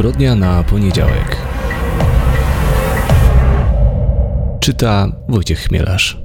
Zbrodnia na poniedziałek. Czyta Wojciech Chmielarz.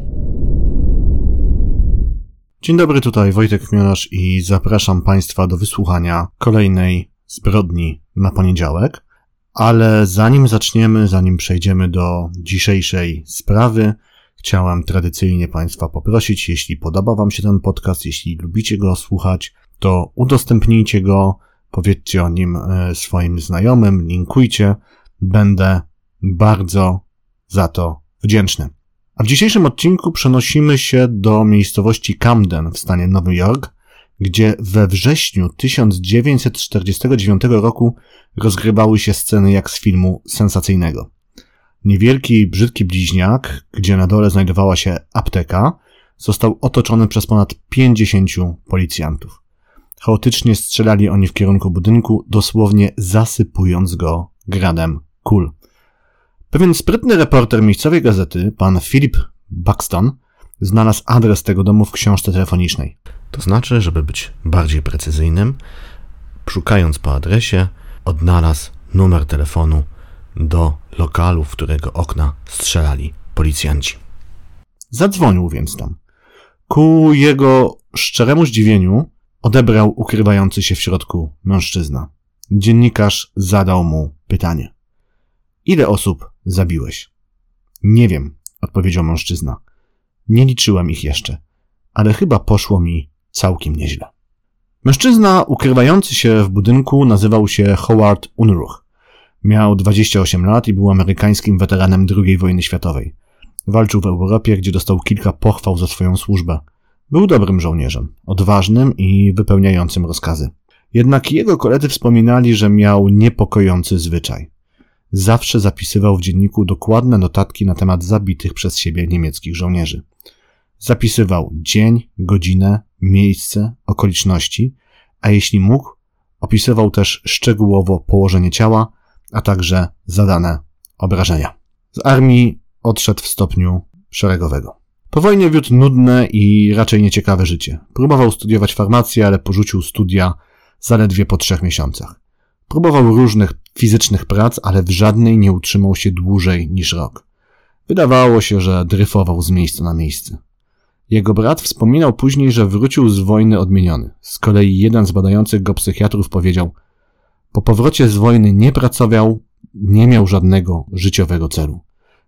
Dzień dobry, tutaj Wojtek Chmielarz i zapraszam Państwa do wysłuchania kolejnej zbrodni na poniedziałek. Ale zanim zaczniemy, zanim przejdziemy do dzisiejszej sprawy, chciałem tradycyjnie Państwa poprosić, jeśli podoba Wam się ten podcast, jeśli lubicie go słuchać, to udostępnijcie go, powiedzcie o nim e, swoim znajomym, linkujcie. Będę bardzo za to wdzięczny. A w dzisiejszym odcinku przenosimy się do miejscowości Camden w stanie Nowy Jork, gdzie we wrześniu 1949 roku rozgrywały się sceny jak z filmu sensacyjnego. Niewielki, brzydki bliźniak, gdzie na dole znajdowała się apteka, został otoczony przez ponad 50 policjantów. Chaotycznie strzelali oni w kierunku budynku, dosłownie zasypując go gradem kul. Pewien sprytny reporter miejscowej gazety, pan Philip Buxton, znalazł adres tego domu w książce telefonicznej. To znaczy, żeby być bardziej precyzyjnym, szukając po adresie, odnalazł numer telefonu do lokalu, w którego okna strzelali policjanci. Zadzwonił więc tam. Ku jego szczeremu zdziwieniu odebrał ukrywający się w środku mężczyzna. Dziennikarz zadał mu pytanie. Ile osób zabiłeś? Nie wiem, odpowiedział mężczyzna. Nie liczyłem ich jeszcze, ale chyba poszło mi całkiem nieźle. Mężczyzna ukrywający się w budynku nazywał się Howard Unruch. Miał 28 lat i był amerykańskim weteranem II wojny światowej. Walczył w Europie, gdzie dostał kilka pochwał za swoją służbę. Był dobrym żołnierzem, odważnym i wypełniającym rozkazy. Jednak jego koledzy wspominali, że miał niepokojący zwyczaj. Zawsze zapisywał w dzienniku dokładne notatki na temat zabitych przez siebie niemieckich żołnierzy. Zapisywał dzień, godzinę, miejsce, okoliczności, a jeśli mógł, opisywał też szczegółowo położenie ciała, a także zadane obrażenia. Z armii odszedł w stopniu szeregowego. Po wojnie wiódł nudne i raczej nieciekawe życie. Próbował studiować farmację, ale porzucił studia zaledwie po trzech miesiącach. Próbował różnych fizycznych prac, ale w żadnej nie utrzymał się dłużej niż rok. Wydawało się, że dryfował z miejsca na miejsce. Jego brat wspominał później, że wrócił z wojny odmieniony. Z kolei jeden z badających go psychiatrów powiedział: Po powrocie z wojny nie pracował, nie miał żadnego życiowego celu.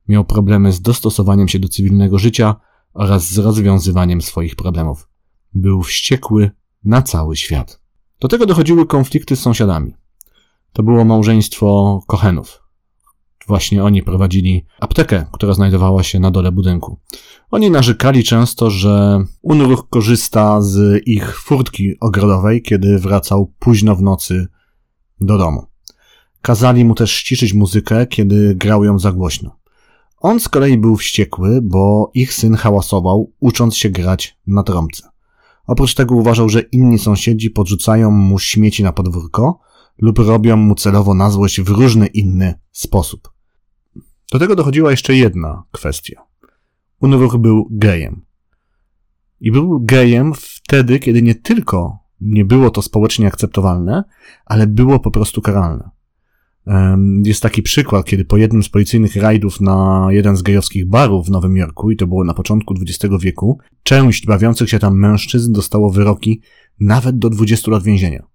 Miał problemy z dostosowaniem się do cywilnego życia oraz z rozwiązywaniem swoich problemów. Był wściekły na cały świat. Do tego dochodziły konflikty z sąsiadami. To było małżeństwo Kochenów. Właśnie oni prowadzili aptekę, która znajdowała się na dole budynku. Oni narzekali często, że Unruch korzysta z ich furtki ogrodowej, kiedy wracał późno w nocy do domu. Kazali mu też ściszyć muzykę, kiedy grał ją za głośno. On z kolei był wściekły, bo ich syn hałasował, ucząc się grać na trąbce. Oprócz tego uważał, że inni sąsiedzi podrzucają mu śmieci na podwórko lub robią mu celowo na złość w różny inny sposób. Do tego dochodziła jeszcze jedna kwestia. Unruch był gejem. I był gejem wtedy, kiedy nie tylko nie było to społecznie akceptowalne, ale było po prostu karalne. Jest taki przykład, kiedy po jednym z policyjnych rajdów na jeden z gejowskich barów w Nowym Jorku, i to było na początku XX wieku, część bawiących się tam mężczyzn dostało wyroki nawet do 20 lat więzienia.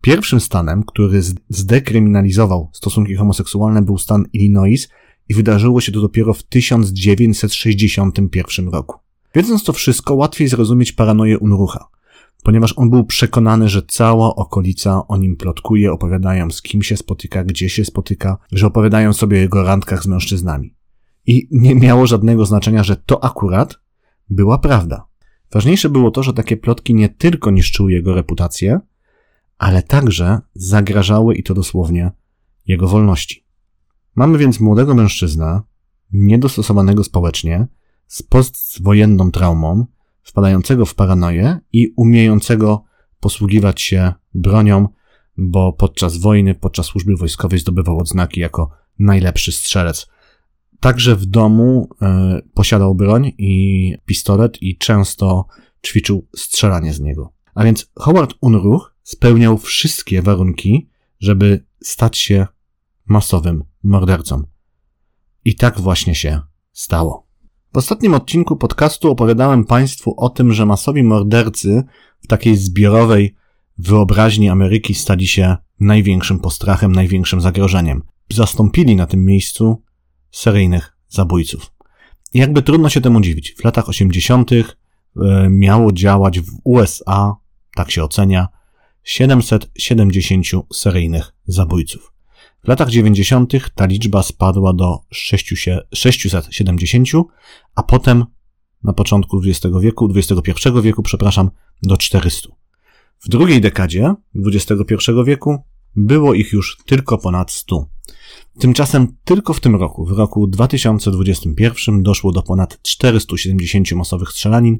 Pierwszym stanem, który zdekryminalizował stosunki homoseksualne był stan Illinois i wydarzyło się to dopiero w 1961 roku. Wiedząc to wszystko, łatwiej zrozumieć paranoję Unrucha ponieważ on był przekonany, że cała okolica o nim plotkuje, opowiadają z kim się spotyka, gdzie się spotyka, że opowiadają sobie o jego randkach z mężczyznami. I nie miało żadnego znaczenia, że to akurat była prawda. Ważniejsze było to, że takie plotki nie tylko niszczyły jego reputację, ale także zagrażały i to dosłownie jego wolności. Mamy więc młodego mężczyznę, niedostosowanego społecznie, z postwojenną traumą, wpadającego w paranoję i umiejącego posługiwać się bronią, bo podczas wojny, podczas służby wojskowej zdobywał odznaki jako najlepszy strzelec. Także w domu y, posiadał broń i pistolet i często ćwiczył strzelanie z niego. A więc Howard Unruch spełniał wszystkie warunki, żeby stać się masowym mordercą. I tak właśnie się stało. W ostatnim odcinku podcastu opowiadałem Państwu o tym, że masowi mordercy w takiej zbiorowej wyobraźni Ameryki stali się największym postrachem, największym zagrożeniem. Zastąpili na tym miejscu seryjnych zabójców. I jakby trudno się temu dziwić. W latach 80. E, miało działać w USA, tak się ocenia, 770 seryjnych zabójców. W latach 90. ta liczba spadła do 670, a potem na początku XX wieku, XXI wieku, przepraszam, do 400. W drugiej dekadzie XXI wieku było ich już tylko ponad 100. Tymczasem tylko w tym roku, w roku 2021, doszło do ponad 470 masowych strzelanin,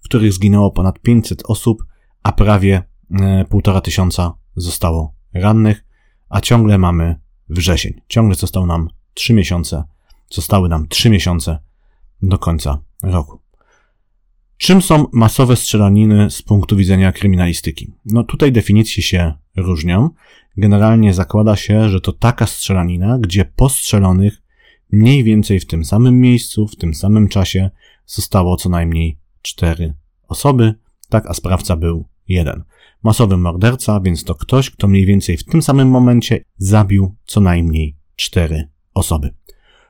w których zginęło ponad 500 osób, a prawie 1,5 e, tysiąca zostało rannych, a ciągle mamy wrzesień. Ciągle został nam 3 miesiące, zostały nam 3 miesiące do końca roku. Czym są masowe strzelaniny z punktu widzenia kryminalistyki? No tutaj definicje się różnią. Generalnie zakłada się, że to taka strzelanina, gdzie postrzelonych mniej więcej w tym samym miejscu, w tym samym czasie zostało co najmniej cztery osoby, tak a sprawca był jeden. Masowy morderca, więc to ktoś, kto mniej więcej w tym samym momencie zabił co najmniej cztery osoby.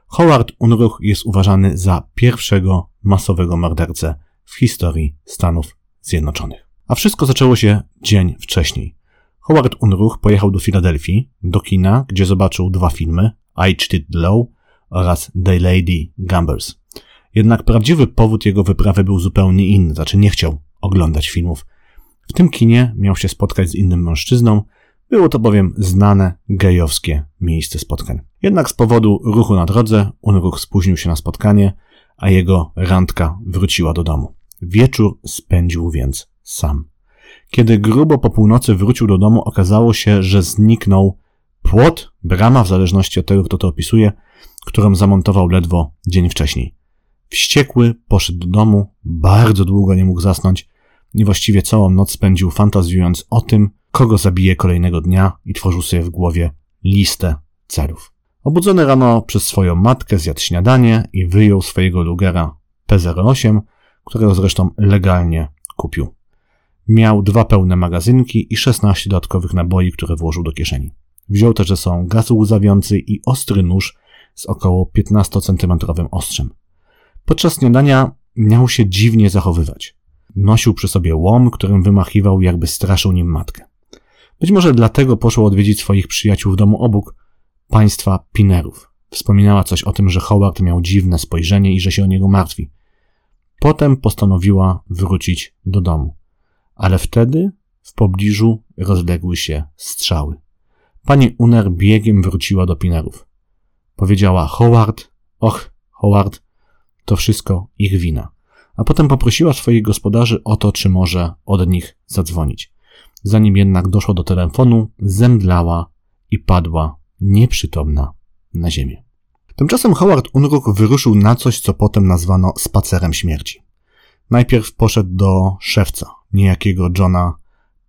Howard Unruch jest uważany za pierwszego masowego mordercę w historii Stanów Zjednoczonych. A wszystko zaczęło się dzień wcześniej. Howard Unruch pojechał do Filadelfii, do kina, gdzie zobaczył dwa filmy, I Cheated Low oraz The Lady Gambers. Jednak prawdziwy powód jego wyprawy był zupełnie inny, znaczy nie chciał oglądać filmów. W tym kinie miał się spotkać z innym mężczyzną, było to bowiem znane gejowskie miejsce spotkań. Jednak z powodu ruchu na drodze Unruch spóźnił się na spotkanie, a jego randka wróciła do domu. Wieczór spędził więc sam. Kiedy grubo po północy wrócił do domu, okazało się, że zniknął płot, brama, w zależności od tego, kto to opisuje, którą zamontował ledwo dzień wcześniej. Wściekły poszedł do domu, bardzo długo nie mógł zasnąć i właściwie całą noc spędził fantazjując o tym, kogo zabije kolejnego dnia i tworzył sobie w głowie listę celów. Obudzony rano przez swoją matkę zjadł śniadanie i wyjął swojego Lugera P08, którego zresztą legalnie kupił. Miał dwa pełne magazynki i 16 dodatkowych naboi, które włożył do kieszeni. Wziął też ze sobą gaz łzawiący i ostry nóż z około 15-centymetrowym ostrzem. Podczas śniadania miał się dziwnie zachowywać. Nosił przy sobie łom, którym wymachiwał, jakby straszył nim matkę. Być może dlatego poszło odwiedzić swoich przyjaciół w domu obok, państwa Pinerów. Wspominała coś o tym, że Howard miał dziwne spojrzenie i że się o niego martwi. Potem postanowiła wrócić do domu. Ale wtedy w pobliżu rozległy się strzały. Pani Uner biegiem wróciła do Pinerów. Powiedziała Howard, och, Howard, to wszystko ich wina. A potem poprosiła swoich gospodarzy o to, czy może od nich zadzwonić. Zanim jednak doszło do telefonu, zemdlała i padła nieprzytomna na ziemię. Tymczasem Howard Unruch wyruszył na coś, co potem nazwano spacerem śmierci. Najpierw poszedł do szewca, niejakiego Johna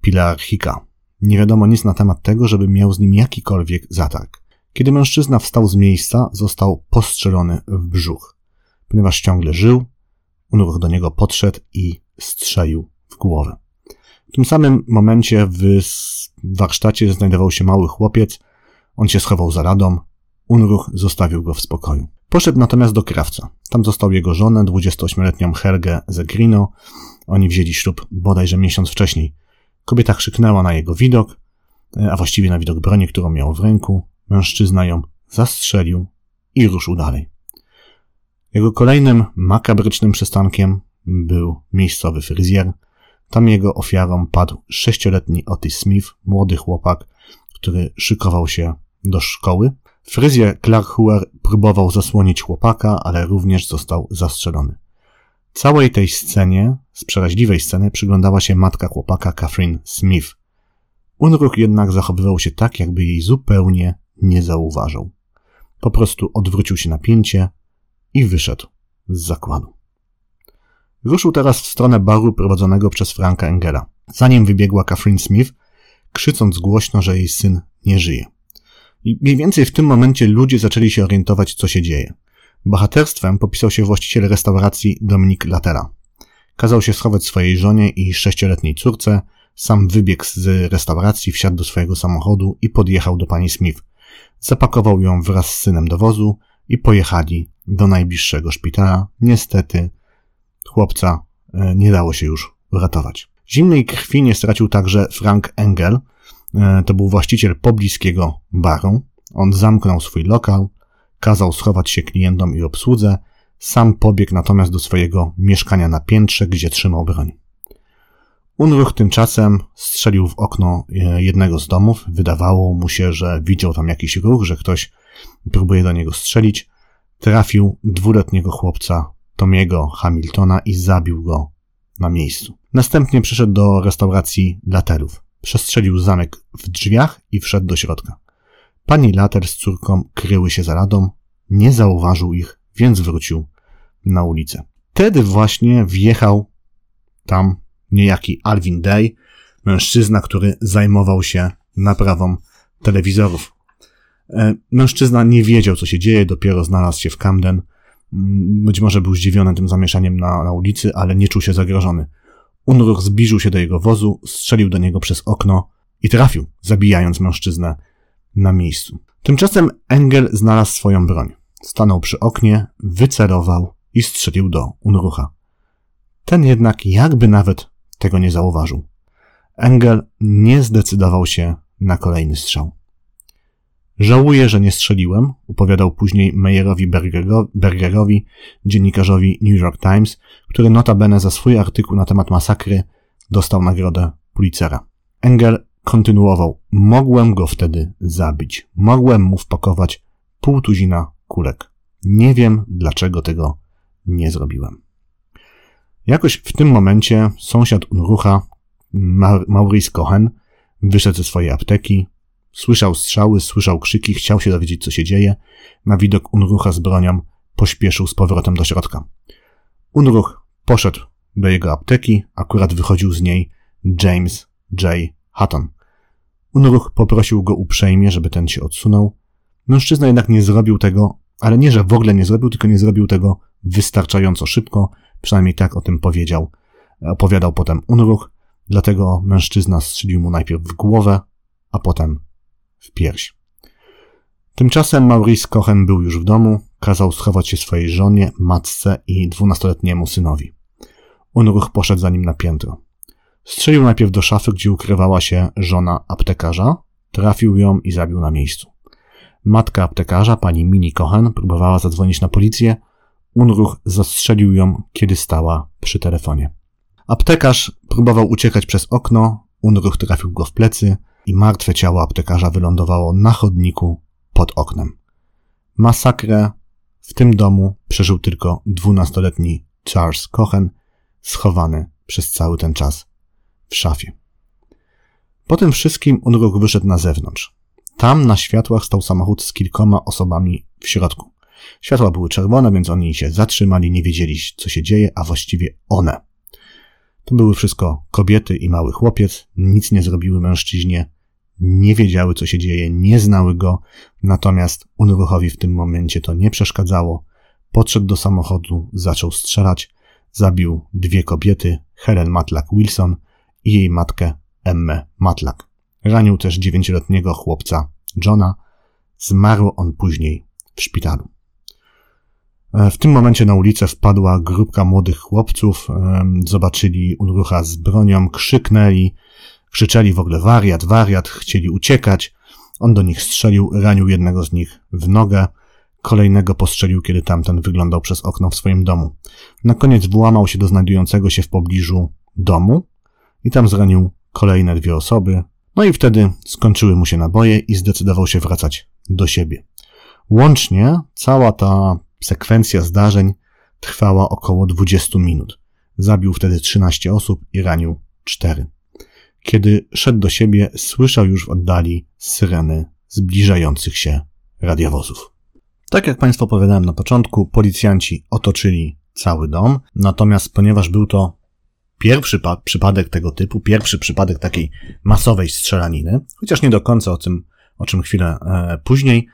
Pilarchika. Nie wiadomo nic na temat tego, żeby miał z nim jakikolwiek zatarg. Kiedy mężczyzna wstał z miejsca, został postrzelony w brzuch. Ponieważ ciągle żył, Unruch do niego podszedł i strzelił w głowę. W tym samym momencie w warsztacie znajdował się mały chłopiec. On się schował za radą. Unruch zostawił go w spokoju. Poszedł natomiast do krawca. Tam został jego żonę, 28-letnią Helgę Zegrino. Oni wzięli ślub bodajże miesiąc wcześniej. Kobieta krzyknęła na jego widok, a właściwie na widok broni, którą miał w ręku. Mężczyzna ją zastrzelił i ruszył dalej. Jego kolejnym makabrycznym przystankiem był miejscowy fryzjer. Tam jego ofiarą padł sześcioletni Otis Smith, młody chłopak, który szykował się do szkoły. Fryzjer Clark Huer próbował zasłonić chłopaka, ale również został zastrzelony. Całej tej scenie, z przeraźliwej sceny, przyglądała się matka chłopaka Catherine Smith. Unruch jednak zachowywał się tak, jakby jej zupełnie nie zauważył. Po prostu odwrócił się na pięcie i wyszedł z zakładu. Ruszył teraz w stronę baru prowadzonego przez Franka Engela. Za nim wybiegła Catherine Smith, krzycząc głośno, że jej syn nie żyje. I mniej więcej w tym momencie ludzie zaczęli się orientować, co się dzieje. Bohaterstwem popisał się właściciel restauracji Dominik Latera. Kazał się schować swojej żonie i sześcioletniej córce, sam wybiegł z restauracji, wsiadł do swojego samochodu i podjechał do pani Smith. Zapakował ją wraz z synem do wozu i pojechali do najbliższego szpitala. Niestety chłopca e, nie dało się już uratować. Zimnej krwi nie stracił także Frank Engel. E, to był właściciel pobliskiego baru. On zamknął swój lokal, kazał schować się klientom i obsłudze, sam pobiegł natomiast do swojego mieszkania na piętrze, gdzie trzymał broń. Unruch tymczasem strzelił w okno e, jednego z domów. Wydawało mu się, że widział tam jakiś ruch, że ktoś próbuje do niego strzelić. Trafił dwuletniego chłopca Tomiego Hamiltona i zabił go na miejscu. Następnie przyszedł do restauracji Laterów. Przestrzelił zamek w drzwiach i wszedł do środka. Pani Later z córką kryły się za ladą, nie zauważył ich, więc wrócił na ulicę. Wtedy właśnie wjechał tam niejaki Alvin Day, mężczyzna, który zajmował się naprawą telewizorów. E, mężczyzna nie wiedział, co się dzieje, dopiero znalazł się w Camden. Mm, być może był zdziwiony tym zamieszaniem na, na ulicy, ale nie czuł się zagrożony. Unruch zbliżył się do jego wozu, strzelił do niego przez okno i trafił, zabijając mężczyznę na miejscu. Tymczasem Engel znalazł swoją broń. Stanął przy oknie, wycelował i strzelił do Unrucha. Ten jednak jakby nawet tego nie zauważył. Engel nie zdecydował się na kolejny strzał. Żałuję, że nie strzeliłem, opowiadał później Meyerowi Bergerowi, dziennikarzowi New York Times, który notabene za swój artykuł na temat masakry dostał nagrodę Pulitzera. Engel kontynuował. Mogłem go wtedy zabić. Mogłem mu wpakować pół tuzina kulek. Nie wiem, dlaczego tego nie zrobiłem. Jakoś w tym momencie sąsiad Unrucha, Maurice Cohen, wyszedł ze swojej apteki, słyszał strzały, słyszał krzyki, chciał się dowiedzieć, co się dzieje. Na widok Unrucha z bronią pośpieszył z powrotem do środka. Unruch poszedł do jego apteki, akurat wychodził z niej James J. Hutton. Unruch poprosił go uprzejmie, żeby ten się odsunął. Mężczyzna jednak nie zrobił tego, ale nie, że w ogóle nie zrobił, tylko nie zrobił tego wystarczająco szybko, przynajmniej tak o tym powiedział. Opowiadał potem Unruch, dlatego mężczyzna strzelił mu najpierw w głowę, a potem w pierś. Tymczasem Maurice Cohen był już w domu, kazał schować się swojej żonie, matce i dwunastoletniemu synowi. Unruch poszedł za nim na piętro. Strzelił najpierw do szafy, gdzie ukrywała się żona aptekarza, trafił ją i zabił na miejscu. Matka aptekarza, pani Mini Cohen, próbowała zadzwonić na policję. Unruch zastrzelił ją, kiedy stała przy telefonie. Aptekarz próbował uciekać przez okno, Unruch trafił go w plecy i martwe ciało aptekarza wylądowało na chodniku pod oknem. Masakrę w tym domu przeżył tylko dwunastoletni Charles Cohen, schowany przez cały ten czas w szafie. Po tym wszystkim Unruch wyszedł na zewnątrz. Tam na światłach stał samochód z kilkoma osobami w środku. Światła były czerwone, więc oni się zatrzymali, nie wiedzieli, co się dzieje, a właściwie one. To były wszystko kobiety i mały chłopiec, nic nie zrobiły mężczyźnie, nie wiedziały, co się dzieje, nie znały go, natomiast Unruchowi w tym momencie to nie przeszkadzało. Podszedł do samochodu, zaczął strzelać, zabił dwie kobiety, Helen Matlack Wilson i jej matkę Emmę Matlack. Ranił też dziewięcioletniego chłopca Johna. Zmarł on później w szpitalu. E, w tym momencie na ulicę wpadła grupka młodych chłopców, zobaczyli Unrucha z bronią, krzyknęli, krzyczeli w ogóle wariat, wariat, chcieli uciekać. On do nich strzelił, ranił jednego z nich w nogę, kolejnego postrzelił, kiedy tamten wyglądał przez okno w swoim domu. Na koniec włamał się do znajdującego się w pobliżu domu i tam zranił kolejne dwie osoby. No i wtedy skończyły mu się naboje i zdecydował się wracać do siebie. Łącznie cała ta sekwencja zdarzeń trwała około 20 minut. Zabił wtedy 13 osób i ranił 4. Kiedy szedł do siebie, słyszał już w oddali syreny zbliżających się radiowozów. Tak jak Państwu opowiadałem na początku, policjanci otoczyli cały dom, natomiast ponieważ był to pierwszy przypadek tego typu, pierwszy przypadek takiej masowej strzelaniny, chociaż nie do końca o tym o czym chwilę e, później.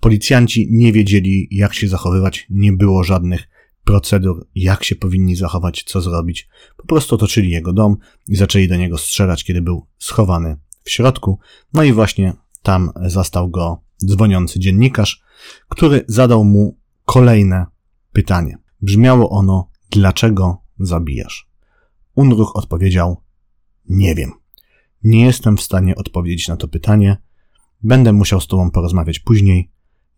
Policjanci nie wiedzieli, jak się zachowywać, nie było żadnych procedur, jak się powinni zachować, co zrobić. Po prostu otoczyli jego dom i zaczęli do niego strzelać, kiedy był schowany w środku. No i właśnie tam zastał go dzwoniący dziennikarz, który zadał mu kolejne pytanie. Brzmiało ono: Dlaczego zabijasz? Unruch odpowiedział: Nie wiem. Nie jestem w stanie odpowiedzieć na to pytanie. Będę musiał z tobą porozmawiać później.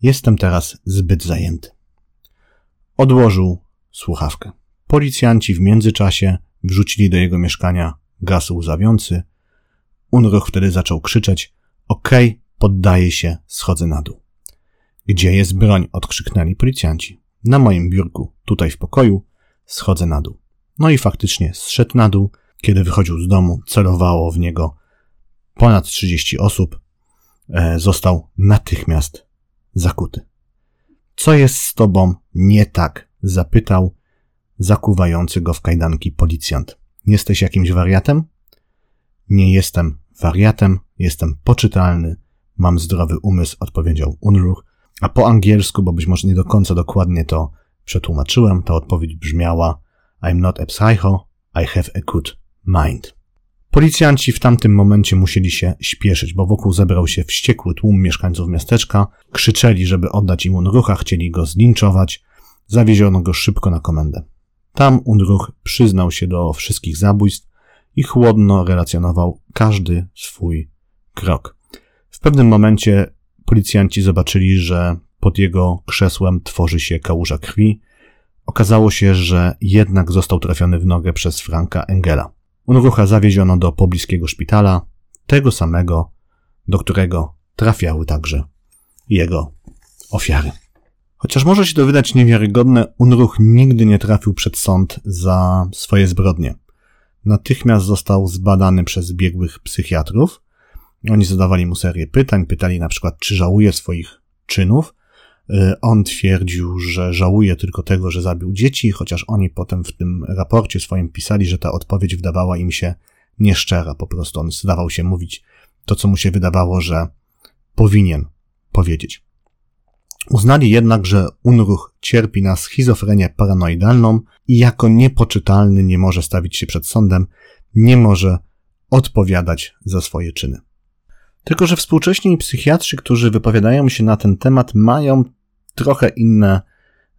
Jestem teraz zbyt zajęty. Odłożył słuchawkę. Policjanci w międzyczasie wrzucili do jego mieszkania gaz łzawiący. Unruch wtedy zaczął krzyczeć: Okej, okay, poddaję się, schodzę na dół. Gdzie jest broń? odkrzyknęli policjanci. Na moim biurku, tutaj w pokoju, schodzę na dół. No i faktycznie zszedł na dół. Kiedy wychodził z domu, celowało w niego ponad 30 osób. E, został natychmiast zakuty. Co jest z tobą nie tak? zapytał zakuwający go w kajdanki policjant. Jesteś jakimś wariatem? Nie jestem wariatem, jestem poczytalny, mam zdrowy umysł, odpowiedział Unruch. A po angielsku, bo być może nie do końca dokładnie to przetłumaczyłem, ta odpowiedź brzmiała I'm not a psycho, I have a good mind. Policjanci w tamtym momencie musieli się śpieszyć, bo wokół zebrał się wściekły tłum mieszkańców miasteczka, krzyczeli, żeby oddać im Unrucha, chcieli go zlinczować, zawieziono go szybko na komendę. Tam Unruch przyznał się do wszystkich zabójstw i chłodno relacjonował każdy swój krok. W pewnym momencie policjanci zobaczyli, że pod jego krzesłem tworzy się kałuża krwi. Okazało się, że jednak został trafiony w nogę przez Franka Engela. Unrucha zawieziono do pobliskiego szpitala, tego samego, do którego trafiały także jego ofiary. Chociaż może się to wydać niewiarygodne, Unruch nigdy nie trafił przed sąd za swoje zbrodnie. Natychmiast został zbadany przez biegłych psychiatrów. Oni zadawali mu serię pytań, pytali na przykład, czy żałuje swoich czynów. Y, on twierdził, że żałuje tylko tego, że zabił dzieci, chociaż oni potem w tym raporcie swoim pisali, że ta odpowiedź wydawała im się nieszczera. Po prostu on zdawał się mówić to, co mu się wydawało, że powinien powiedzieć. Uznali jednak, że Unruch cierpi na schizofrenię paranoidalną i jako niepoczytalny nie może stawić się przed sądem, nie może odpowiadać za swoje czyny. Tylko, że współcześni psychiatrzy, którzy wypowiadają się na ten temat, mają trochę inne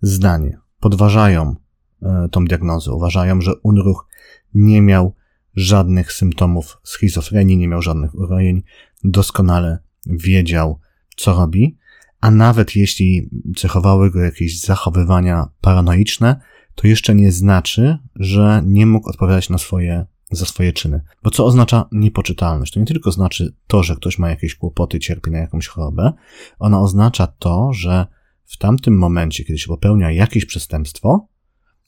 zdanie. Podważają e, tą diagnozę. Uważają, że Unruch nie miał żadnych symptomów schizofrenii, nie miał żadnych urojeń, doskonale wiedział, co robi, a nawet jeśli cechowały go jakieś zachowywania paranoiczne, to jeszcze nie znaczy, że nie mógł odpowiadać na swoje za swoje czyny. Bo co oznacza niepoczytalność? To nie tylko znaczy to, że ktoś ma jakieś kłopoty, cierpi na jakąś chorobę. Ona oznacza to, że w tamtym momencie, kiedy się popełnia jakieś przestępstwo,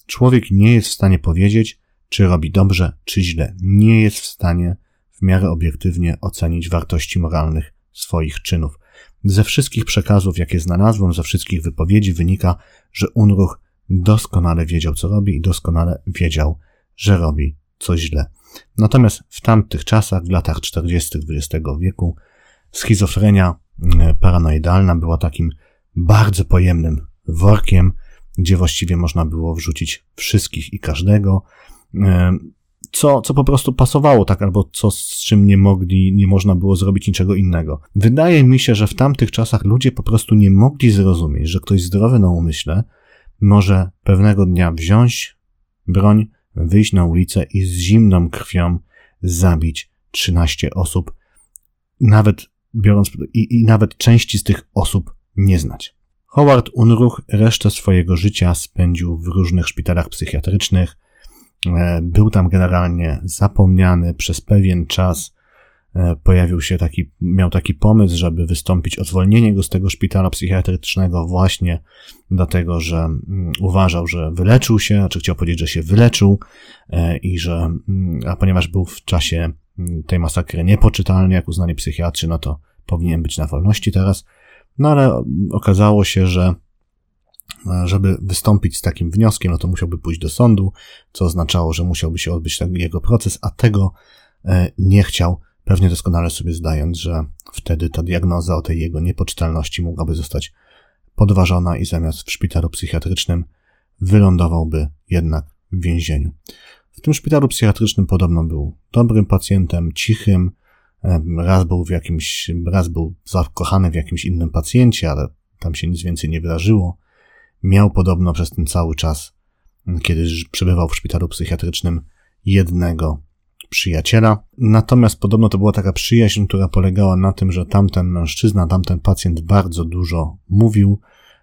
człowiek nie jest w stanie powiedzieć, czy robi dobrze, czy źle. Nie jest w stanie w miarę obiektywnie ocenić wartości moralnych swoich czynów. Ze wszystkich przekazów, jakie znalazłem, ze wszystkich wypowiedzi wynika, że Unruch doskonale wiedział, co robi i doskonale wiedział, że robi coś źle. Natomiast w tamtych czasach, w latach 40. XX wieku, schizofrenia mm, paranoidalna była takim bardzo pojemnym workiem, gdzie właściwie można było wrzucić wszystkich i każdego, e, co, co po prostu pasowało, tak, albo co z czym nie mogli, nie można było zrobić niczego innego. Wydaje mi się, że w tamtych czasach ludzie po prostu nie mogli zrozumieć, że ktoś zdrowy na umyśle może pewnego dnia wziąć broń, wyjść na ulicę i z zimną krwią zabić 13 osób, nawet biorąc, i, i nawet części z tych osób nie znać. Howard Unruch resztę swojego życia spędził w różnych szpitalach psychiatrycznych. E, był tam generalnie zapomniany przez pewien czas E, pojawił się taki, miał taki pomysł, żeby wystąpić o zwolnienie go z tego szpitala psychiatrycznego właśnie dlatego, że mm, uważał, że wyleczył się, czy chciał powiedzieć, że się wyleczył e, i że, mm, a ponieważ był w czasie mm, tej masakry niepoczytalny, jak uznali psychiatrzy, no to powinien być na wolności teraz. No ale okazało się, że e, żeby wystąpić z takim wnioskiem, no to musiałby pójść do sądu, co oznaczało, że musiałby się odbyć ten jego proces, a tego nie chciał pewnie doskonale sobie zdając, że wtedy ta diagnoza o tej jego niepoczytalności mogłaby zostać podważona i zamiast w szpitalu psychiatrycznym wylądowałby jednak w więzieniu. W tym szpitalu psychiatrycznym podobno był dobrym pacjentem, cichym, raz był w jakimś, raz był zakochany w jakimś innym pacjencie, ale tam się nic więcej nie wydarzyło. Miał podobno przez ten cały czas, kiedy przebywał w szpitalu psychiatrycznym, jednego przyjaciela. Natomiast podobno to była taka przyjaźń, która polegała na tym, że tamten mężczyzna, tamten pacjent bardzo dużo mówił,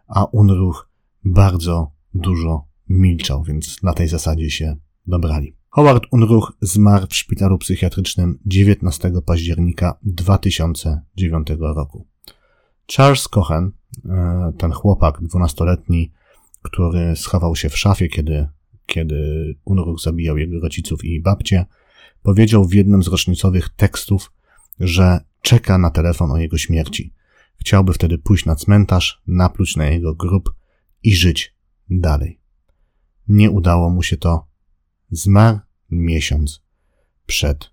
a Unruch bardzo dużo milczał, więc na tej zasadzie się dobrali. Howard Unruch zmarł w szpitalu psychiatrycznym 19 października 2009 roku. Charles Cohen, e, ten chłopak dwunastoletni, który schował się w szafie, kiedy, kiedy Unruch zabijał jego rodziców i babcię, powiedział w jednym z rocznicowych tekstów, że czeka na telefon o jego śmierci. Chciałby wtedy pójść na cmentarz, napluć na jego grób i żyć dalej. Nie udało mu się to. Zmarł miesiąc przed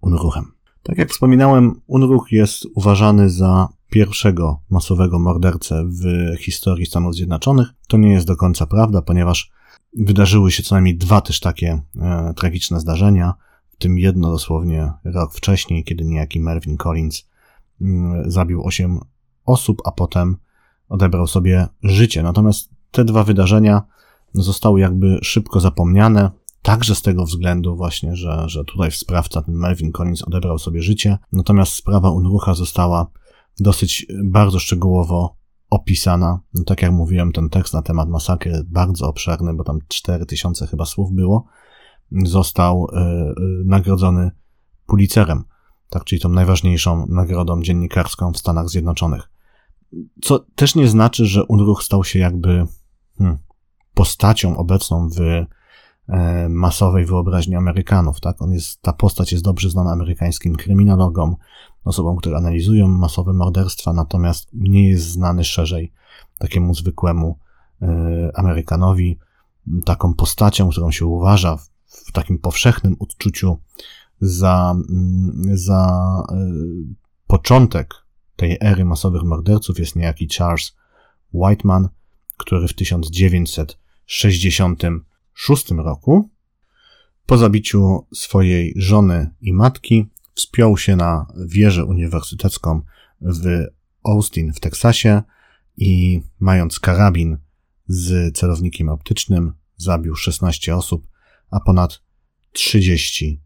Unruchem. Tak jak wspominałem, Unruch jest uważany za pierwszego masowego mordercę w historii Stanów Zjednoczonych. To nie jest do końca prawda, ponieważ wydarzyły się co najmniej dwa też takie e, tragiczne zdarzenia, w tym jedno dosłownie rok wcześniej, kiedy niejaki Mervyn Collins mm, zabił osiem osób, a potem odebrał sobie życie. Natomiast te dwa wydarzenia zostały jakby szybko zapomniane, także z tego względu właśnie, że, że tutaj sprawca, ten Melvin Collins, odebrał sobie życie. Natomiast sprawa Unrucha została dosyć bardzo szczegółowo opisana. No, tak jak mówiłem, ten tekst na temat masakry bardzo obszerny, bo tam 4000 chyba słów było, został y, y, nagrodzony Pulitzerem, tak, czyli tą najważniejszą nagrodą dziennikarską w Stanach Zjednoczonych. Co też nie znaczy, że Unruch stał się jakby hmm, postacią obecną w e, masowej wyobraźni Amerykanów, tak? On jest, ta postać jest dobrze znana amerykańskim kryminologom, osobom, które analizują masowe morderstwa, natomiast nie jest znany szerzej takiemu zwykłemu e, Amerykanowi, taką postacią, którą się uważa w, takim powszechnym odczuciu za, mm, za e, początek tej ery masowych morderców jest niejaki Charles Whiteman, który w 1966 roku po zabiciu swojej żony i matki wspiął się na wieżę uniwersytecką w Austin w Teksasie i mając karabin z celownikiem optycznym zabił 16 osób, a ponad 30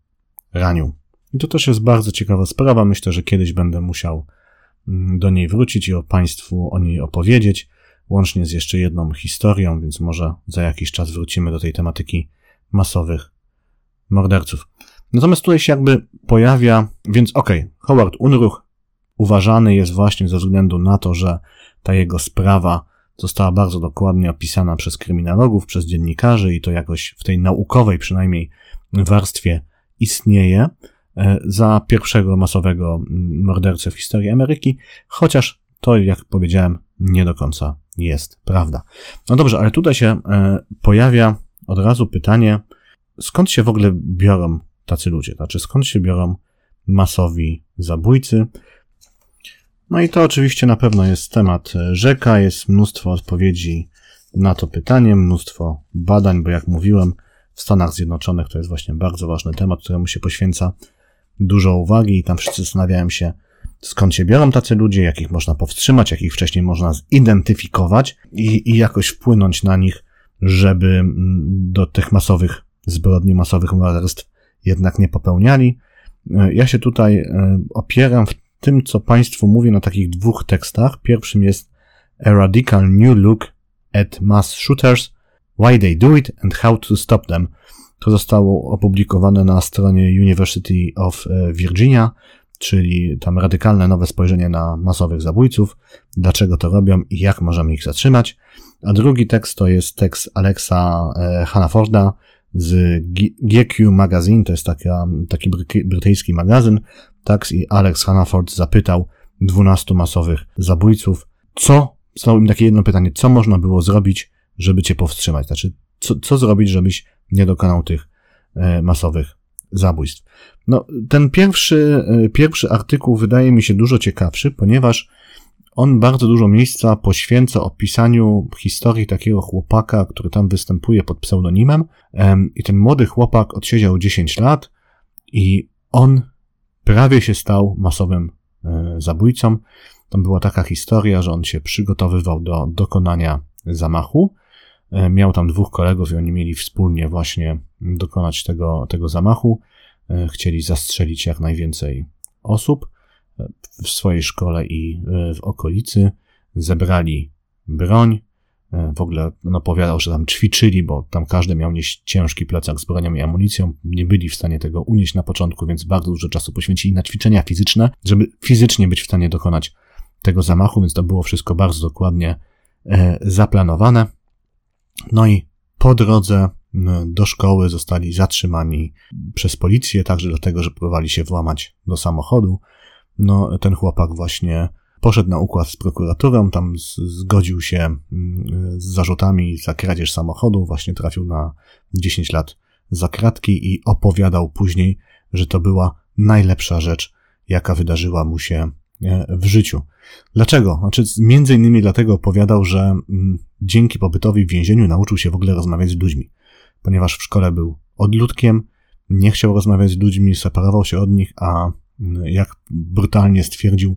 ranił. I to też jest bardzo ciekawa sprawa. Myślę, że kiedyś będę musiał mm, do niej wrócić i o Państwu o niej opowiedzieć łącznie z jeszcze jedną historią, więc może za jakiś czas wrócimy do tej tematyki masowych morderców. Natomiast tutaj się jakby pojawia, więc okej, okay, Howard Unruch uważany jest właśnie ze względu na to, że ta jego sprawa została bardzo dokładnie opisana przez kryminologów, przez dziennikarzy i to jakoś w tej naukowej przynajmniej warstwie istnieje e, za pierwszego masowego mordercę w historii Ameryki, chociaż to, jak powiedziałem, nie do końca jest prawda. No dobrze, ale tutaj się e, pojawia od razu pytanie, skąd się w ogóle biorą tacy ludzie? Znaczy, skąd się biorą masowi zabójcy? No i to oczywiście na pewno jest temat rzeka, jest mnóstwo odpowiedzi na to pytanie, mnóstwo badań, bo jak mówiłem, w Stanach Zjednoczonych to jest właśnie bardzo ważny temat, któremu się poświęca dużo uwagi i tam wszyscy zastanawiają się, skąd się biorą tacy ludzie, jakich można powstrzymać, jakich wcześniej można zidentyfikować i, i jakoś wpłynąć na nich, żeby mm, do tych masowych zbrodni, masowych morderstw jednak nie popełniali. E, ja się tutaj e, opieram w tym, co Państwu mówię na takich dwóch tekstach. Pierwszym jest A Radical New Look at Mass Shooters, Why They Do It and How to Stop Them. To zostało opublikowane na stronie University of e, Virginia czyli tam radykalne nowe spojrzenie na masowych zabójców, dlaczego to robią i jak możemy ich zatrzymać. A drugi tekst to jest tekst Alexa e, Hannaforda z GQ Magazine, to jest taka, taki brytyjski magazyn, tak, i Alex Hannaford zapytał 12 masowych zabójców, co, stało im takie jedno pytanie, co można było zrobić, żeby cię powstrzymać, znaczy, co, co zrobić, żebyś nie dokonał tych e, masowych zabójstw. No, ten pierwszy, e, pierwszy artykuł wydaje mi się dużo ciekawszy, ponieważ on bardzo dużo miejsca poświęca opisaniu historii takiego chłopaka, który tam występuje pod pseudonimem. I ten młody chłopak odsiedział 10 lat i on prawie się stał masowym e, zabójcą. Tam była taka historia, że on się przygotowywał do dokonania zamachu. E, miał tam dwóch kolegów i oni mieli wspólnie właśnie dokonać tego, tego zamachu. E, chcieli zastrzelić jak najwięcej osób w swojej szkole i w okolicy. Zebrali broń, E, w ogóle on opowiadał, że tam ćwiczyli, bo tam każdy miał nieść ciężki plecak z bronią i amunicją. Nie byli w stanie tego unieść na początku, więc bardzo dużo czasu poświęcili na ćwiczenia fizyczne, żeby fizycznie być w stanie dokonać tego zamachu, więc to było wszystko bardzo dokładnie e, zaplanowane. No i po drodze do szkoły zostali zatrzymani przez policję, także dlatego, że próbowali się włamać do samochodu. No, ten chłopak właśnie Poszedł na układ z prokuraturą, tam zgodził się mm, z zarzutami za kradzież samochodu, właśnie trafił na 10 lat za kratki i opowiadał później, że to była najlepsza rzecz, jaka wydarzyła mu się e, w życiu. Dlaczego? Znaczy, między innymi dlatego opowiadał, że mm, dzięki pobytowi w więzieniu nauczył się w ogóle rozmawiać z ludźmi, ponieważ w szkole był odludkiem, nie chciał rozmawiać z ludźmi, separował się od nich, a mm, jak brutalnie stwierdził,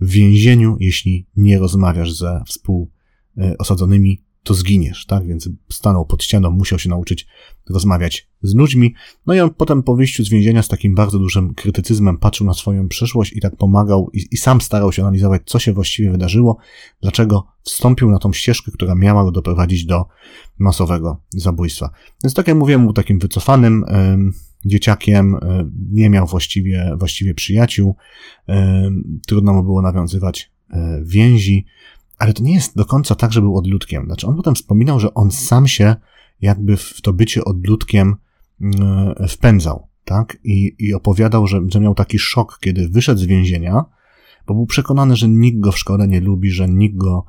w więzieniu, jeśli nie rozmawiasz ze współosadzonymi, to zginiesz, tak? Więc stanął pod ścianą, musiał się nauczyć rozmawiać z ludźmi. No i on potem po wyjściu z więzienia z takim bardzo dużym krytycyzmem patrzył na swoją przeszłość i tak pomagał i, i sam starał się analizować, co się właściwie wydarzyło, dlaczego wstąpił na tą ścieżkę, która miała go doprowadzić do masowego zabójstwa. Więc tak jak mówiłem, był takim wycofanym, dzieciakiem, e, nie miał właściwie, właściwie przyjaciół, e, trudno mu było nawiązywać e, więzi, ale to nie jest do końca tak, że był odludkiem. Znaczy on potem wspominał, że on sam się jakby w to bycie odludkiem wpędzał, tak? I, i opowiadał, że, że miał taki szok, kiedy wyszedł z więzienia, bo był przekonany, że nikt go w szkole nie lubi, że nikt go,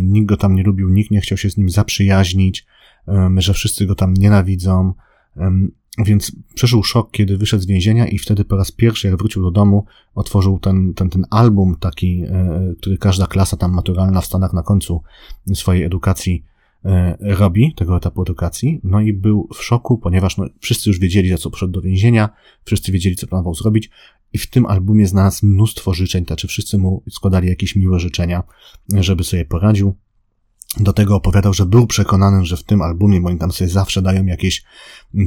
nikt go tam nie lubił, nikt nie chciał się z nim zaprzyjaźnić, że wszyscy go tam nienawidzą, więc przeżył szok, kiedy wyszedł z więzienia i wtedy po raz pierwszy, jak wrócił do domu, otworzył ten, ten, ten album taki, e, który każda klasa tam maturalna w Stanach na końcu swojej edukacji e, robi, tego etapu edukacji. No i był w szoku, ponieważ no, wszyscy już wiedzieli, za co poszedł do więzienia, wszyscy wiedzieli, co planował zrobić i w tym albumie znalazł mnóstwo życzeń, znaczy wszyscy mu składali jakieś miłe życzenia, żeby sobie poradził. Do tego opowiadał, że był przekonany, że w tym albumie, bo oni tam sobie zawsze dają jakieś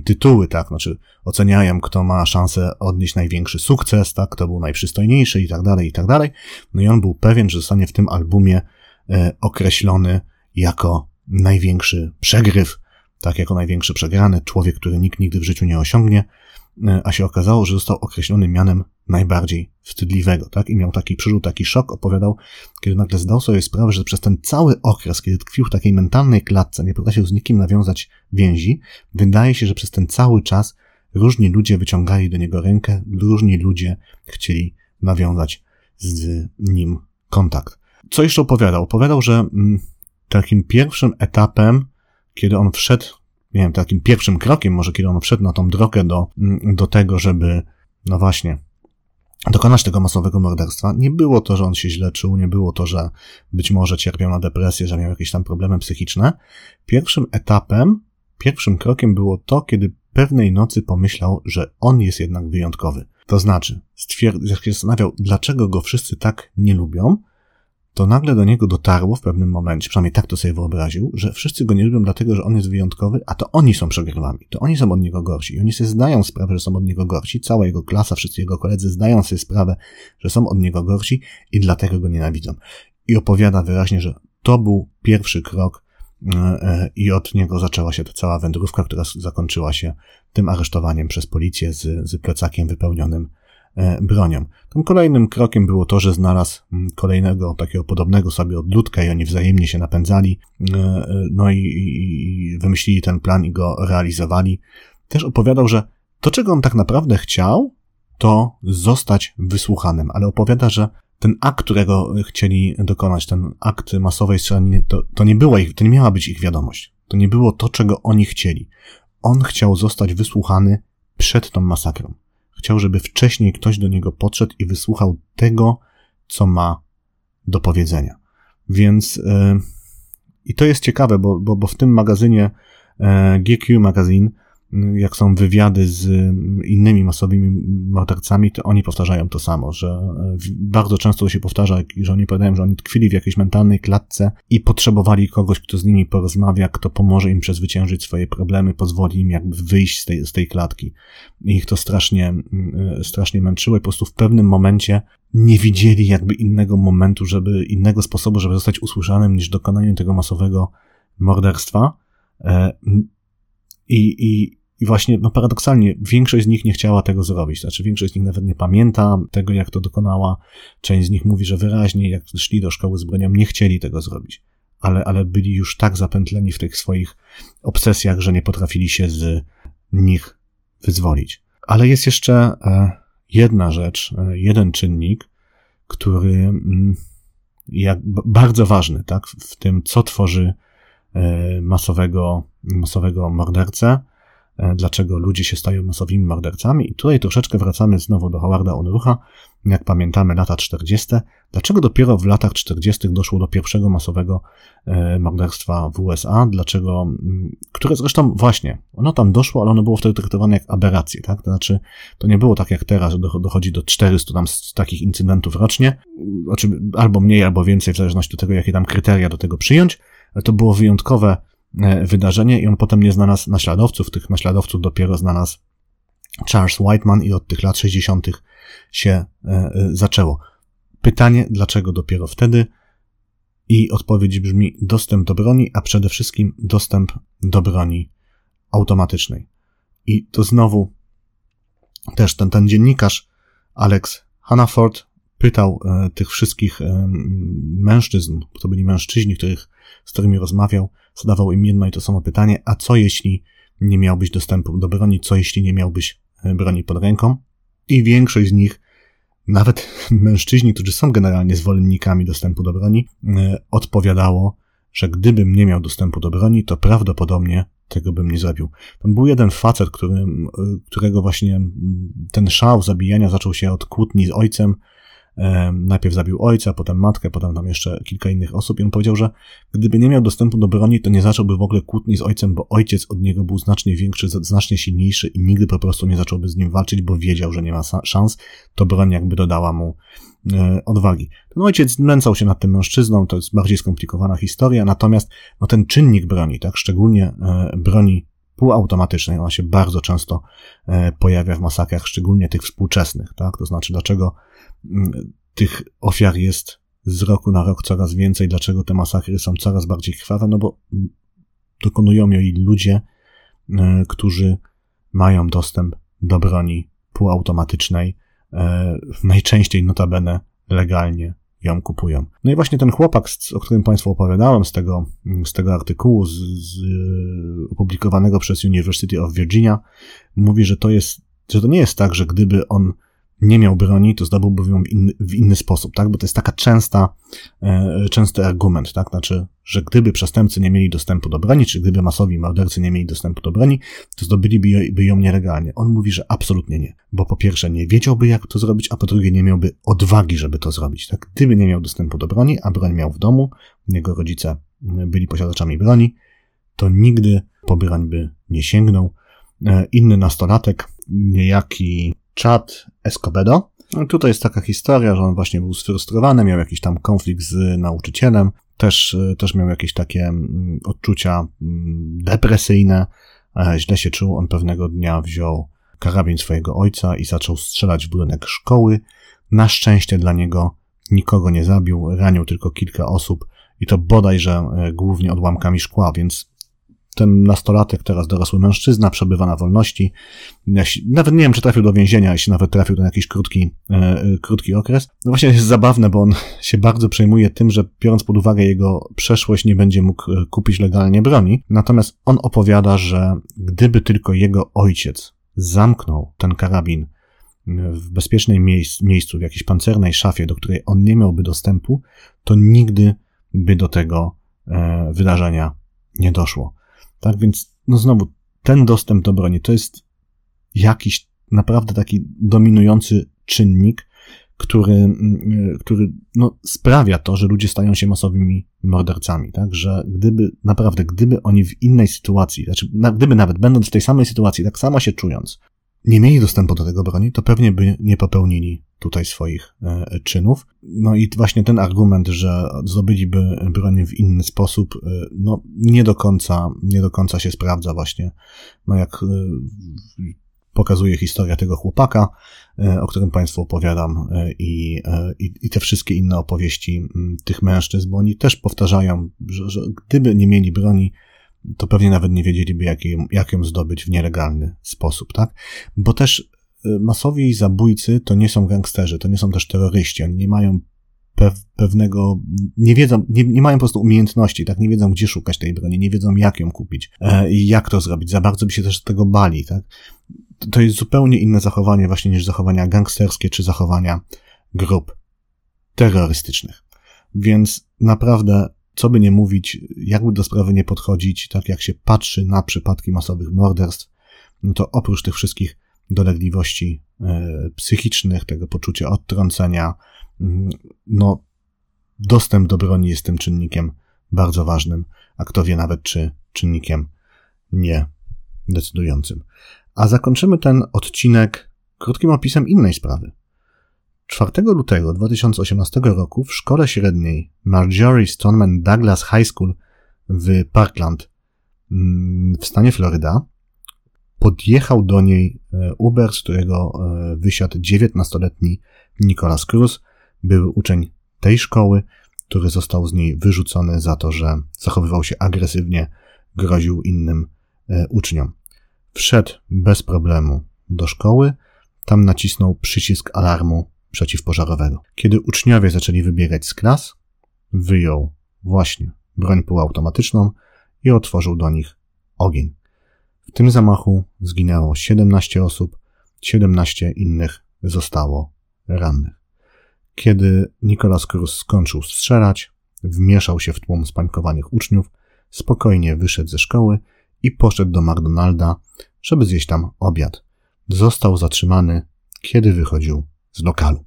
tytuły, tak, znaczy oceniają, kto ma szansę odnieść największy sukces, tak, kto był najprzystojniejszy i tak dalej, i tak dalej. No i on był pewien, że zostanie w tym albumie e, określony jako największy przegryw, tak, jako największy przegrany, człowiek, który nikt nigdy w życiu nie osiągnie, a się okazało, że został określony mianem najbardziej wstydliwego, tak? I miał taki, przeżył taki szok, opowiadał, kiedy nagle zdał sobie sprawę, że przez ten cały okres, kiedy tkwił w takiej mentalnej klatce, nie potrafił z nikim nawiązać więzi, wydaje się, że przez ten cały czas różni ludzie wyciągali do niego rękę, różni ludzie chcieli nawiązać z nim kontakt. Co jeszcze opowiadał? Opowiadał, że mm, takim pierwszym etapem, kiedy on wszedł, nie wiem, takim pierwszym krokiem, może kiedy on wszedł na tą drogę do, mm, do tego, żeby, no właśnie, dokonać tego masowego morderstwa. Nie było to, że on się źle czuł, nie było to, że być może cierpiał na depresję, że miał jakieś tam problemy psychiczne. Pierwszym etapem, pierwszym krokiem było to, kiedy pewnej nocy pomyślał, że on jest jednak wyjątkowy. To znaczy, stwierdził, jak się zastanawiał, dlaczego go wszyscy tak nie lubią, to nagle do niego dotarło w pewnym momencie, przynajmniej tak to sobie wyobraził, że wszyscy go nie lubią dlatego, że on jest wyjątkowy, a to oni są przegrywami, to oni są od niego gorsi. I oni sobie zdają sprawę, że są od niego gorsi, cała jego klasa, wszyscy jego koledzy zdają sobie sprawę, że są od niego gorsi i dlatego go nienawidzą. I opowiada wyraźnie, że to był pierwszy krok e, e, i od niego zaczęła się ta cała wędrówka, która zakończyła się tym aresztowaniem przez policję z, z plecakiem wypełnionym bronią. Tym kolejnym krokiem było to, że znalazł mm, kolejnego takiego podobnego sobie odludka i oni wzajemnie się napędzali, e, e, no i, i wymyślili ten plan i go realizowali. Też opowiadał, że to, czego on tak naprawdę chciał, to zostać wysłuchanym, ale opowiada, że ten akt, którego chcieli dokonać, ten akt masowej strzelaniny, to, to nie była ich, to nie miała być ich wiadomość. To nie było to, czego oni chcieli. On chciał zostać wysłuchany przed tą masakrą. Chciał, żeby wcześniej ktoś do niego podszedł i wysłuchał tego, co ma do powiedzenia. Więc yy, i to jest ciekawe, bo, bo, bo w tym magazynie yy, GQ Magazine jak są wywiady z innymi masowymi mordercami, to oni powtarzają to samo, że e, bardzo często to się powtarza, że oni powiadają, że oni tkwili w jakiejś mentalnej klatce i potrzebowali kogoś, kto z nimi porozmawia, kto pomoże im przezwyciężyć swoje problemy, pozwoli im jakby wyjść z tej, z tej klatki. I ich to strasznie, e, strasznie męczyło i po prostu w pewnym momencie nie widzieli jakby innego momentu, żeby, innego sposobu, żeby zostać usłyszanym niż dokonanie tego masowego morderstwa. E, I, i, i właśnie, no paradoksalnie, większość z nich nie chciała tego zrobić. Znaczy, większość z nich nawet nie pamięta tego, jak to dokonała. Część z nich mówi, że wyraźnie, jak szli do szkoły z bronią, nie chcieli tego zrobić. Ale, ale byli już tak zapętleni w tych swoich obsesjach, że nie potrafili się z nich wyzwolić. Ale jest jeszcze e, jedna rzecz, e, jeden czynnik, który mm, jak bardzo ważny, tak, w tym, co tworzy e, masowego, masowego mordercę, dlaczego ludzie się stają masowymi mordercami. I tutaj troszeczkę wracamy znowu do Howarda Unrucha, jak pamiętamy lata 40. Dlaczego dopiero w latach 40. doszło do pierwszego masowego e, morderstwa w USA? Dlaczego, mm, które zresztą właśnie, ono tam doszło, ale ono było wtedy traktowane jak aberracje, tak? To znaczy, to nie było tak jak teraz, że dochodzi do 400 tam takich incydentów rocznie, znaczy albo mniej, albo więcej, w zależności od tego, jakie tam kryteria do tego przyjąć, ale to było wyjątkowe E, wydarzenie i on potem nie znalazł naśladowców. Tych naśladowców dopiero znalazł Charles Whiteman i od tych lat 60. się e, e, zaczęło. Pytanie, dlaczego dopiero wtedy? I odpowiedź brzmi dostęp do broni, a przede wszystkim dostęp do broni automatycznej. I to znowu też ten, ten dziennikarz Alex Hannaford pytał e, tych wszystkich e, mężczyzn, to byli mężczyźni, których, z którymi rozmawiał, zadawał im jedno i to samo pytanie, a co jeśli nie miałbyś dostępu do broni, co jeśli nie miałbyś e, broni pod ręką? I większość z nich, nawet mężczyźni, którzy są generalnie zwolennikami dostępu do broni, odpowiadało, że gdybym nie miał dostępu do broni, to prawdopodobnie tego bym nie zrobił. Tam był jeden facet, który, którego właśnie ten szał zabijania zaczął się od kłótni z ojcem, Najpierw zabił ojca, potem matkę, potem tam jeszcze kilka innych osób i on powiedział, że gdyby nie miał dostępu do broni, to nie zacząłby w ogóle kłótni z ojcem, bo ojciec od niego był znacznie większy, znacznie silniejszy i nigdy po prostu nie zacząłby z nim walczyć, bo wiedział, że nie ma szans. To broń jakby dodała mu e, odwagi. Ten ojciec nęcał się nad tym mężczyzną, to jest bardziej skomplikowana historia, natomiast no, ten czynnik broni, tak, szczególnie e, broni półautomatycznej, ona się bardzo często e, pojawia w masakrach, szczególnie tych współczesnych, tak, to znaczy dlaczego tych ofiar jest z roku na rok coraz więcej. Dlaczego te masakry są coraz bardziej krwawe? No bo dokonują jej ludzie, e, którzy mają dostęp do broni półautomatycznej, e, najczęściej notabene legalnie ją kupują. No i właśnie ten chłopak, o którym Państwu opowiadałem z tego, z tego artykułu z, z, opublikowanego przez University of Virginia, mówi, że to jest, że to nie jest tak, że gdyby on nie miał broni, to zdobyłby ją w inny, w inny sposób, tak? Bo to jest taka częsta, e, częsty argument, tak? Znaczy, że gdyby przestępcy nie mieli dostępu do broni, czy gdyby masowi mordercy nie mieli dostępu do broni, to zdobyliby ją nielegalnie. On mówi, że absolutnie nie. Bo po pierwsze nie wiedziałby, jak to zrobić, a po drugie nie miałby odwagi, żeby to zrobić, tak? Gdyby nie miał dostępu do broni, a broń miał w domu, jego rodzice byli posiadaczami broni, to nigdy po broń by nie sięgnął. E, inny nastolatek, niejaki Chad Escobedo. No, tutaj jest taka historia, że on właśnie był sfrustrowany, miał jakiś tam konflikt z nauczycielem, też, też miał jakieś takie mm, odczucia mm, depresyjne, źle się czuł. On pewnego dnia wziął karabin swojego ojca i zaczął strzelać w budynek szkoły. Na szczęście dla niego nikogo nie zabił, ranił tylko kilka osób i to bodajże e, głównie odłamkami szkła, więc ten nastolatek, teraz dorosły mężczyzna, przebywa na wolności. Nawet nie wiem, czy trafił do więzienia, jeśli nawet trafił na jakiś krótki, e, e, krótki okres. No właśnie jest zabawne, bo on się bardzo przejmuje tym, że biorąc pod uwagę jego przeszłość, nie będzie mógł e, kupić legalnie broni. Natomiast on opowiada, że gdyby tylko jego ojciec zamknął ten karabin w bezpiecznej miejsc, miejscu, w jakiejś pancernej szafie, do której on nie miałby dostępu, to nigdy by do tego e, wydarzenia nie doszło. Tak więc, no znowu, ten dostęp do broni to jest jakiś naprawdę taki dominujący czynnik, który, mm, który no, sprawia to, że ludzie stają się masowymi mordercami, tak? Że gdyby, naprawdę, gdyby oni w innej sytuacji, znaczy, na, gdyby nawet będąc w tej samej sytuacji, tak samo się czując, nie mieli dostępu do tego broni, to pewnie by nie popełnili tutaj swoich e, czynów. No i właśnie ten argument, że zdobyliby broń w inny sposób, e, no nie do końca, nie do końca się sprawdza właśnie, no jak e, pokazuje historia tego chłopaka, o którym Państwu opowiadam i, i, i te wszystkie inne opowieści tych mężczyzn, bo oni też powtarzają, że, że gdyby nie mieli broni, to pewnie nawet nie wiedzieliby, jak ją, jak ją zdobyć w nielegalny sposób, tak? Bo też masowi zabójcy to nie są gangsterzy, to nie są też terroryści, oni nie mają pewnego, nie wiedzą, nie, nie, mają po prostu umiejętności, tak, nie wiedzą gdzie szukać tej broni, nie wiedzą jak ją kupić e, i jak to zrobić, za bardzo by się też tego bali, tak. To jest zupełnie inne zachowanie właśnie niż zachowania gangsterskie czy zachowania grup terrorystycznych. Więc naprawdę, co by nie mówić, jakby do sprawy nie podchodzić, tak jak się patrzy na przypadki masowych morderstw, no to oprócz tych wszystkich dolegliwości e, psychicznych, tego poczucia odtrącenia, mm, no, dostęp do broni jest tym czynnikiem bardzo ważnym, a kto wie nawet, czy czynnikiem nie decydującym. A zakończymy ten odcinek krótkim opisem innej sprawy. 4 lutego 2018 roku w szkole średniej Marjorie Stoneman Douglas High School w Parkland mm, w stanie Floryda podjechał do niej e, Uber, z którego e, wysiadł 19-letni Nicolas Cruz, był uczeń tej szkoły, który został z niej wyrzucony za to, że zachowywał się agresywnie, groził innym e, uczniom. Wszedł bez problemu do szkoły, tam nacisnął przycisk alarmu przeciwpożarowego. Kiedy uczniowie zaczęli wybiegać z klas, wyjął właśnie broń półautomatyczną i otworzył do nich ogień. W tym zamachu zginęło 17 osób, 17 innych zostało rannych. Kiedy Nicolas Cruz skończył strzelać, wmieszał się w tłum spańkowanych uczniów, spokojnie wyszedł ze szkoły i poszedł do McDonalda, żeby zjeść tam obiad. Został zatrzymany, kiedy wychodził z lokalu.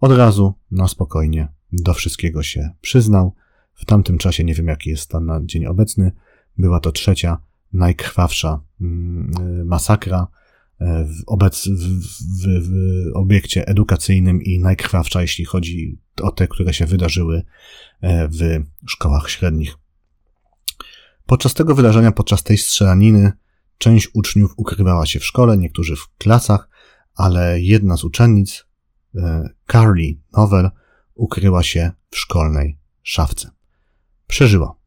Od razu, na spokojnie, do wszystkiego się przyznał. W tamtym czasie, nie wiem jaki jest stan na dzień obecny, była to trzecia najkrwawsza mm, y, masakra e, w, obec, w, w, w obiekcie edukacyjnym i najkrwawsza, jeśli chodzi o te, które się wydarzyły e, w szkołach średnich. Podczas tego wydarzenia, podczas tej strzelaniny, część uczniów ukrywała się w szkole, niektórzy w klasach, ale jedna z uczennic, Carly Novel, ukryła się w szkolnej szafce. Przeżyła.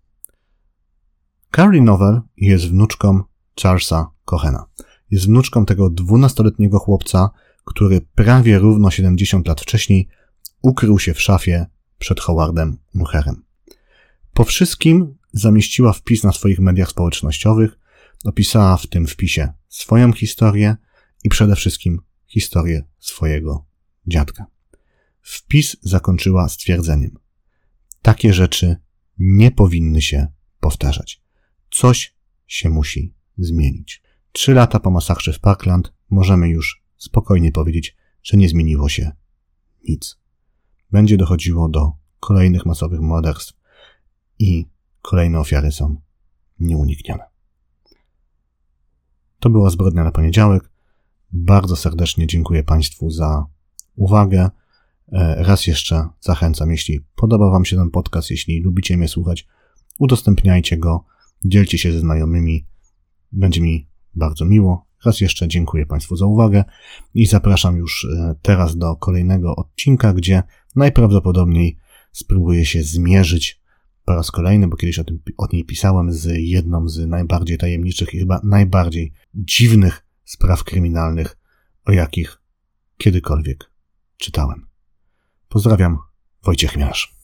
Carrie Novel jest wnuczką Charlesa Cohena. Jest wnuczką tego dwunastoletniego chłopca, który prawie równo 70 lat wcześniej ukrył się w szafie przed Howardem Mucherem. Po wszystkim zamieściła wpis na swoich mediach społecznościowych, opisała w tym wpisie swoją historię i przede wszystkim historię swojego dziadka. Wpis zakończyła stwierdzeniem: Takie rzeczy nie powinny się powtarzać. Coś się musi zmienić. Trzy lata po masakrze w Parkland możemy już spokojnie powiedzieć, że nie zmieniło się nic. Będzie dochodziło do kolejnych masowych morderstw i kolejne ofiary są nieuniknione. To była zbrodnia na poniedziałek. Bardzo serdecznie dziękuję Państwu za uwagę. E, raz jeszcze zachęcam, jeśli podoba Wam się ten podcast, jeśli lubicie mnie słuchać, udostępniajcie go dzielcie się ze znajomymi. Będzie mi bardzo miło. Raz jeszcze dziękuję Państwu za uwagę i zapraszam już e, teraz do kolejnego odcinka, gdzie najprawdopodobniej spróbuję się zmierzyć po raz kolejny, bo kiedyś o, tym, o niej pisałem, z jedną z najbardziej tajemniczych i chyba najbardziej dziwnych spraw kryminalnych, o jakich kiedykolwiek czytałem. Pozdrawiam, Wojciech Miarz.